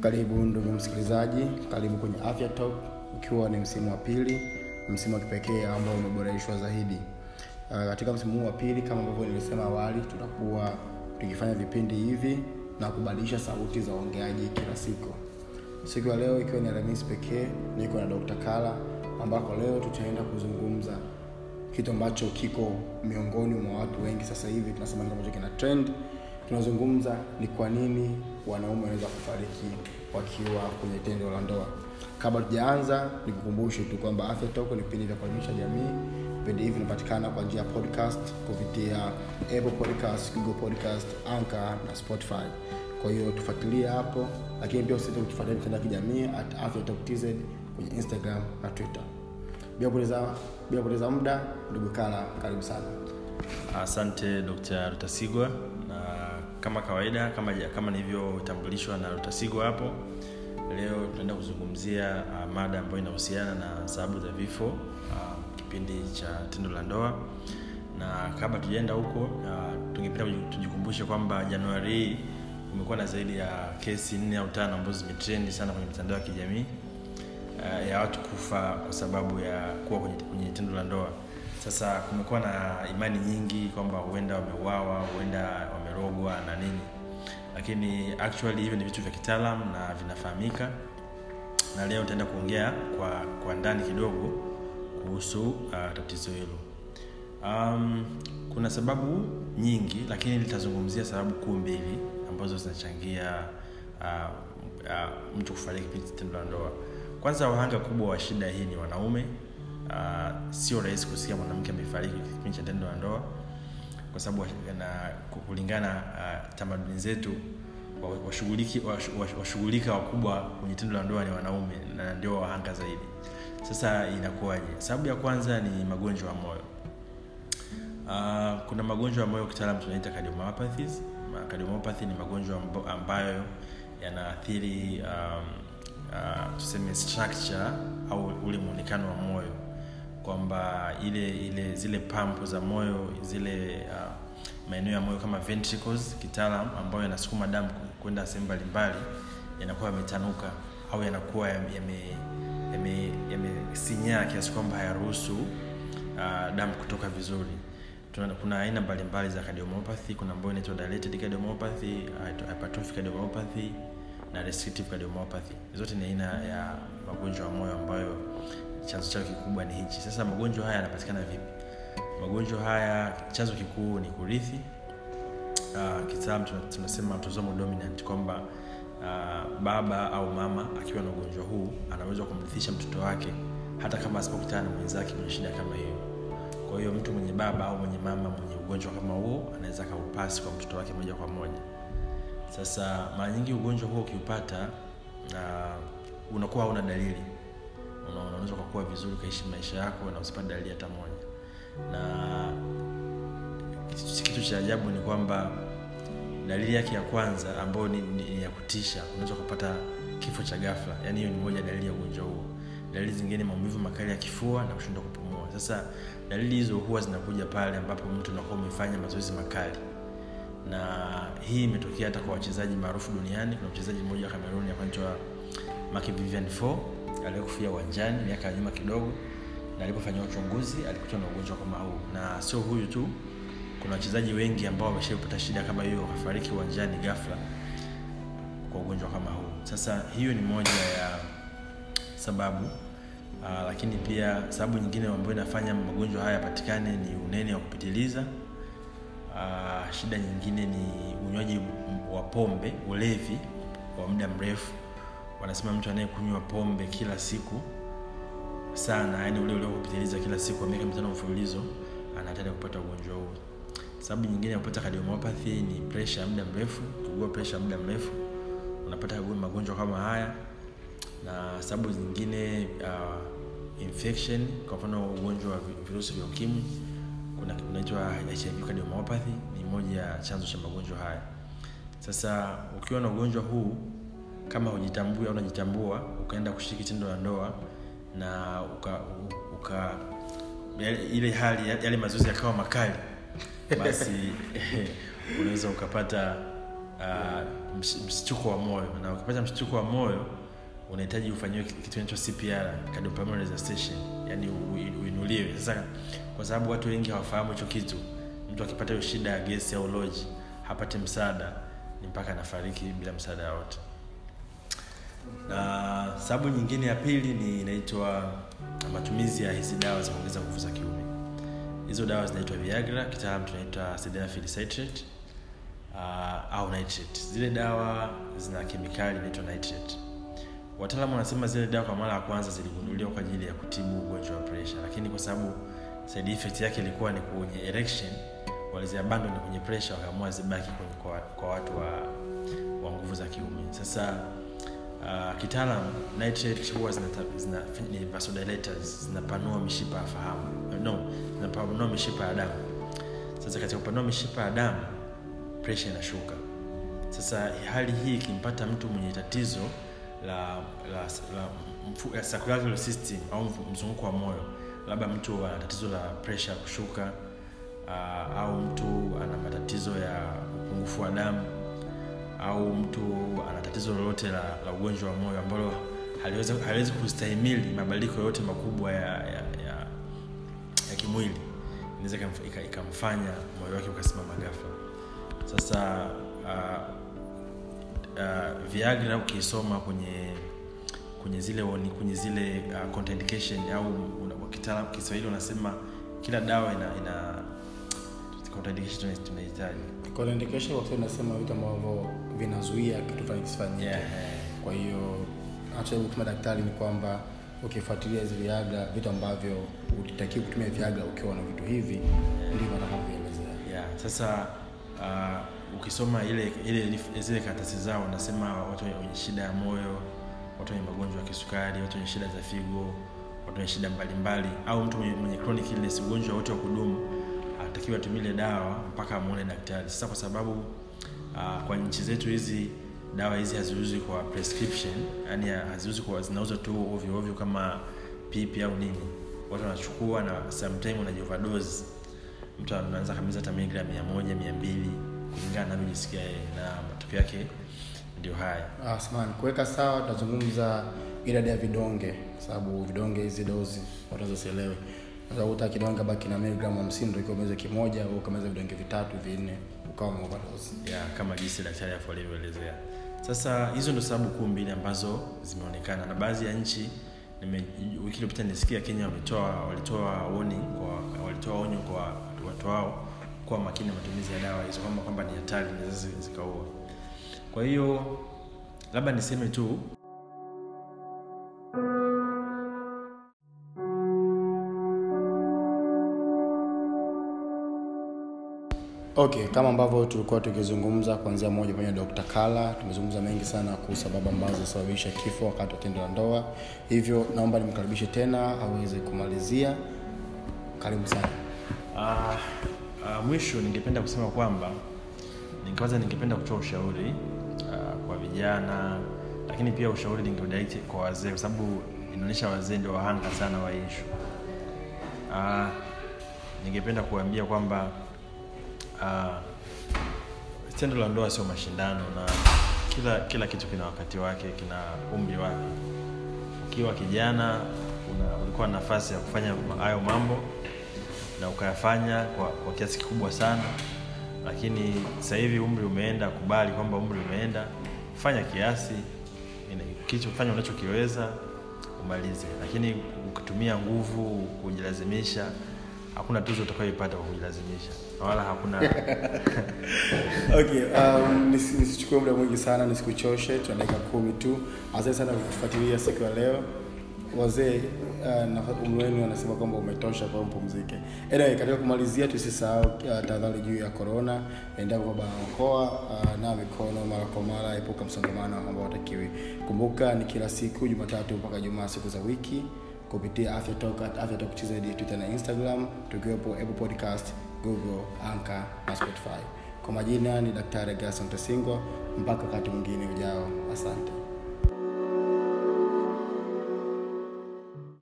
Karibu ndugu msikilizaji, karibu kwenye Afya Talk, ukiwa ni msimu wa pili, msimu wa kipekee ambao umeboreshwa zaidi. Uh, katika msimu huu wa pili, kama ambavyo nilisema awali, tutakuwa tukifanya vipindi hivi na kubadilisha sauti za waongeaji kila siku. Siku ya leo ikiwa ni Alhamisi pekee, niko na Dr. Kala ambako leo tutaenda kuzungumza kitu ambacho kiko miongoni mwa watu wengi sasa hivi, tunasema kitu ambacho kina trend. Tunazungumza ni kwa nini wanaume wanaweza kufariki wakiwa kwenye tendo la ndoa. Kabla tujaanza, nikukumbushe tu kwamba Afya toko ni vipindi vya kuelimisha jamii. Vipindi hivi vinapatikana kwa njia ya podcast kupitia Apple Podcast, Google Podcast, Anchor na Spotify. Kwa hiyo tufuatilie hapo, lakini pia usisite kutufuatilia mitandao ya kijamii at Afya Talk kwenye Instagram na Twitter. Bila kupoteza bila kupoteza muda, ndugu Kala, karibu sana. Asante Dr. Rutasigwa, kama kawaida, kama kama nilivyotambulishwa na Rutasigwa hapo, leo tunaenda kuzungumzia uh, mada ambayo inahusiana na sababu za vifo uh, kipindi cha tendo la ndoa, na kabla tujaenda huko uh, tungependa tujikumbushe kwamba Januari hii kumekuwa na zaidi ya kesi nne au tano ambazo zimetrendi sana kwenye mitandao ya kijamii uh, ya watu kufa kwa sababu ya kuwa kwenye, kwenye tendo la ndoa. Sasa kumekuwa na imani nyingi kwamba huenda wameuawa huenda wamerogwa na nini. Lakini actually hivyo ni vitu vya kitaalam na vinafahamika. Na leo nitaenda kuongea kwa, kwa ndani kidogo kuhusu uh, tatizo hilo. Um, kuna sababu nyingi lakini nitazungumzia sababu kuu mbili ambazo zinachangia uh, uh, mtu kufariki kipindi tendo la ndoa. Kwanza wahanga kubwa wa shida hii ni wanaume. Uh, sio rahisi kusikia mwanamke amefariki kipindi cha tendo la ndoa kwa sababu na kulingana uh, tamaduni zetu washughulika wakubwa kwenye tendo la ndoa ni wanaume na ndio wahanga zaidi. Sasa inakuwaje? Sababu ya kwanza ni magonjwa ya moyo. Uh, kuna magonjwa ya moyo kitaalam tunaita cardiomyopathies. Ni magonjwa ambayo yanaathiri um, uh, tuseme structure au ule mwonekano wa moyo kwamba ile ile zile pampu za moyo zile uh, maeneo ya moyo kama ventricles kitaalam ambayo yanasukuma damu kwenda sehemu mbalimbali yanakuwa yametanuka au yanakuwa yamesinyaa yame, yame kiasi kwamba hayaruhusu uh, damu kutoka vizuri. Kuna aina mbalimbali za cardiomyopathy kuna ambayo inaitwa dilated cardiomyopathy hypertrophic cardiomyopathy na restrictive cardiomyopathy. Zote ni aina ya magonjwa ya moyo ambayo chanzo chao kikubwa ni hichi. Sasa magonjwa haya yanapatikana vipi? Magonjwa haya chanzo kikuu ni kurithi. Uh, kitaalam tunasema autosomal dominant kwamba uh, baba au mama akiwa na ugonjwa huu anaweza kumrithisha mtoto wake hata kama asipokutana na mwenzake mwenye shida kama hiyo. Kwa hiyo mtu mwenye baba au mwenye mama mwenye ugonjwa kama huo anaweza akaupasi kwa mtoto wake moja kwa moja. Sasa mara nyingi ugonjwa huo ukiupata uh, unakuwa hauna dalili unaweza ukakuwa vizuri ukaishi maisha yako na usipate dalili hata moja. Na kitu cha ajabu ni kwamba dalili yake ya kwanza ambayo ni, ni, ni ya kutisha unaweza ukapata kifo cha gafla yaani hiyo ni moja dalili ya ugonjwa huo. Dalili zingine maumivu makali ya kifua na kushindwa kupumua. Sasa dalili hizo huwa zinakuja pale ambapo mtu unakuwa umefanya mazoezi makali. Na hii imetokea hata kwa wachezaji maarufu duniani. Kuna mchezaji mmoja wa kameruni anaitwa Vivian 4 aliyekufia uwanjani miaka ya nyuma kidogo na alipofanyia uchunguzi alikutwa na ugonjwa kama huu. Na sio huyu tu kuna wachezaji wengi ambao wameshapata shida kama hiyo wakafariki uwanjani ghafla kwa ugonjwa kama huu. Sasa hiyo ni moja ya sababu uh, lakini pia sababu nyingine ambayo inafanya magonjwa haya yapatikane ni unene wa kupitiliza. Uh, shida nyingine ni unywaji wa pombe ulevi wa muda mrefu wanasema mtu anayekunywa pombe kila siku sana yani ule ule kupitiliza kila siku miaka mitano mfululizo anataka kupata ugonjwa huu sababu nyingine ya kupata cardiomyopathy ni pressure muda mrefu kuugua pressure muda mrefu unapata magonjwa kama haya. Na sababu zingine uh, infection kwa mfano ugonjwa wa virusi vya ukimwi kuna unaitwa hiv cardiomyopathy ni moja ya chanzo cha magonjwa haya. Sasa ukiwa na ugonjwa huu kama hujitambui au unajitambua ukaenda kushiriki tendo la ndoa na uka, uka ile hali yale mazoezi yakawa makali basi unaweza ukapata uh, ms- mshtuko wa moyo. Na ukipata mshtuko wa moyo unahitaji ufanyiwe kitu kinaitwa cpr cardiopulmonary yani uinuliwe. Sasa kwa sababu watu wengi hawafahamu hicho kitu mtu akipata hiyo shida ya gesi au loji hapate msaada ni mpaka anafariki bila msaada wote na sababu nyingine ya pili ni inaitwa matumizi ya hizi dawa za kuongeza nguvu za kiume. Hizo dawa zinaitwa viagra kitaalam tunaitwa sildenafil uh, au nitrate. Zile dawa zina kemikali inaitwa nitrate. Wataalamu wanasema zile dawa kwa mara ya kwanza ziligunduliwa kwa ajili ya kutibu ugonjwa wa pressure. Lakini kwa sababu side effect yake ilikuwa ni kwenye erection waliziabandon kwenye pressure wakaamua zibaki kwa, kwa watu wa, wa nguvu za kiume. Sasa uh, kitaalam nitrate huwa zina, vasodilators zinapanua mishipa ya fahamu. No zinapanua mishipa ya damu. Sasa katika kupanua mishipa ya damu presha inashuka. Sasa hali hii ikimpata mtu mwenye tatizo la la, la ya circulatory system au mzunguko wa moyo labda mtu ana tatizo la presha kushuka uh, au mtu ana matatizo ya upungufu wa damu au mtu ana tatizo lolote la, la ugonjwa wa moyo ambalo haliwezi, kustahimili mabadiliko yote makubwa ya, ya, ya, ya kimwili inaweza ikamfanya moyo wake ukasimama ghafla. Sasa uh, uh, viagra ukiisoma kwenye kwenye zile oni, kwenye zile uh, contraindication au kiswahili unasema kila dawa ina ina tunahitaji Contraindication kwa sababu nasema vitu ambavyo vinazuia kitu fulani kisifanyike. Yeah. Kwa hiyo anachojaribu kusema daktari ni kwamba ukifuatilia hizi viaga, vitu ambavyo ulitakiwa kutumia viaga ukiwa na vitu hivi, ndivyo anavyoelezea. yeah. sasa uh, ukisoma ile ile zile karatasi zao wanasema watu wenye shida ya moyo watu wenye magonjwa ya kisukari watu wenye shida za figo watu wenye shida mbalimbali au mtu mwenye, mwenye chronic illness ugonjwa wote wa kudumu atakiwa atumile dawa mpaka amwone daktari. Sasa kwa sababu uh, kwa nchi zetu hizi dawa hizi haziuzwi kwa prescription yani haziuzwi kwa zinauzwa tu ovyo kama pipi au nini. Watu wanachukua na sometime wanajioverdose. Mtu anaanza kameza hata miligram mia moja mia mbili kulingana na anavyojisikia yeye na matokeo yake ndio haya. Ah, kuweka sawa, tutazungumza idadi ya vidonge, kwa sababu vidonge hizi dozi watu wasielewe. Utakuta kidonge baki na miligramu hamsini ndio ikiwa umeza kimoja, au ukameza vidonge vitatu vinne, ukawa umeoverdose. Yeah, kama jinsi daktari hapo alivyoelezea sasa hizo ndo sababu kuu mbili ambazo zimeonekana. Na baadhi ya nchi nime, wiki iliyopita nisikia kenya wametoa walitoa kwa walitoa onyo kwa watu wao kuwa makini na matumizi ya dawa hizo kwamba kwamba ni hatari zikaua. Kwa hiyo labda niseme tu Okay, kama ambavyo tulikuwa tukizungumza kuanzia moja pamoja na Dr. Kala, tumezungumza mengi sana kuhusu sababu ambazo zinasababisha kifo wakati wa tendo la ndoa. Hivyo naomba nimkaribishe tena aweze kumalizia. Karibu sana. Uh, uh, mwisho ningependa kusema kwamba kwanza ningependa kutoa ushauri uh, kwa vijana lakini pia ushauri ningedirect kwa wazee kwa sababu inaonyesha wazee ndio wahanga sana wa ishu uh, ningependa kuambia kwamba uh, tendo la ndoa sio mashindano na kila kila kitu kina wakati wake kina umri wake. Ukiwa kijana ulikuwa na nafasi ya kufanya hayo mambo na ukayafanya kwa, kwa kiasi kikubwa sana. Lakini sasa hivi umri umeenda kubali kwamba umri umeenda. Fanya kiasi fanya unachokiweza umalize. Lakini ukitumia nguvu kujilazimisha hakuna tuzo utakayoipata kwa kujilazimisha wala hakuna Okay, um, nisi- nisichukue muda mwingi sana, nisikuchoshe, tuna dakika kumi tu. Asante sana kwa siku ya leo. Wazee uh, umri wenu wanasema kwamba umetosha, kwa mpumzike. Anyway, katika kumalizia, tusisahau uh, tahadhari juu ya korona Endapo kwa barakoa uh, na mikono mara kwa mara, epuka msongamano ambao watakiwi Kumbuka ni kila siku Jumatatu mpaka Jumaa, siku za wiki kupitia Afya Talk at Afya Talk TZ, Twitter na Instagram, tukiwepo Apple Podcast, Google, anka na Spotify. Kwa majina ni Daktari gason Tesingwa. Mpaka wakati mwingine ujao, asante.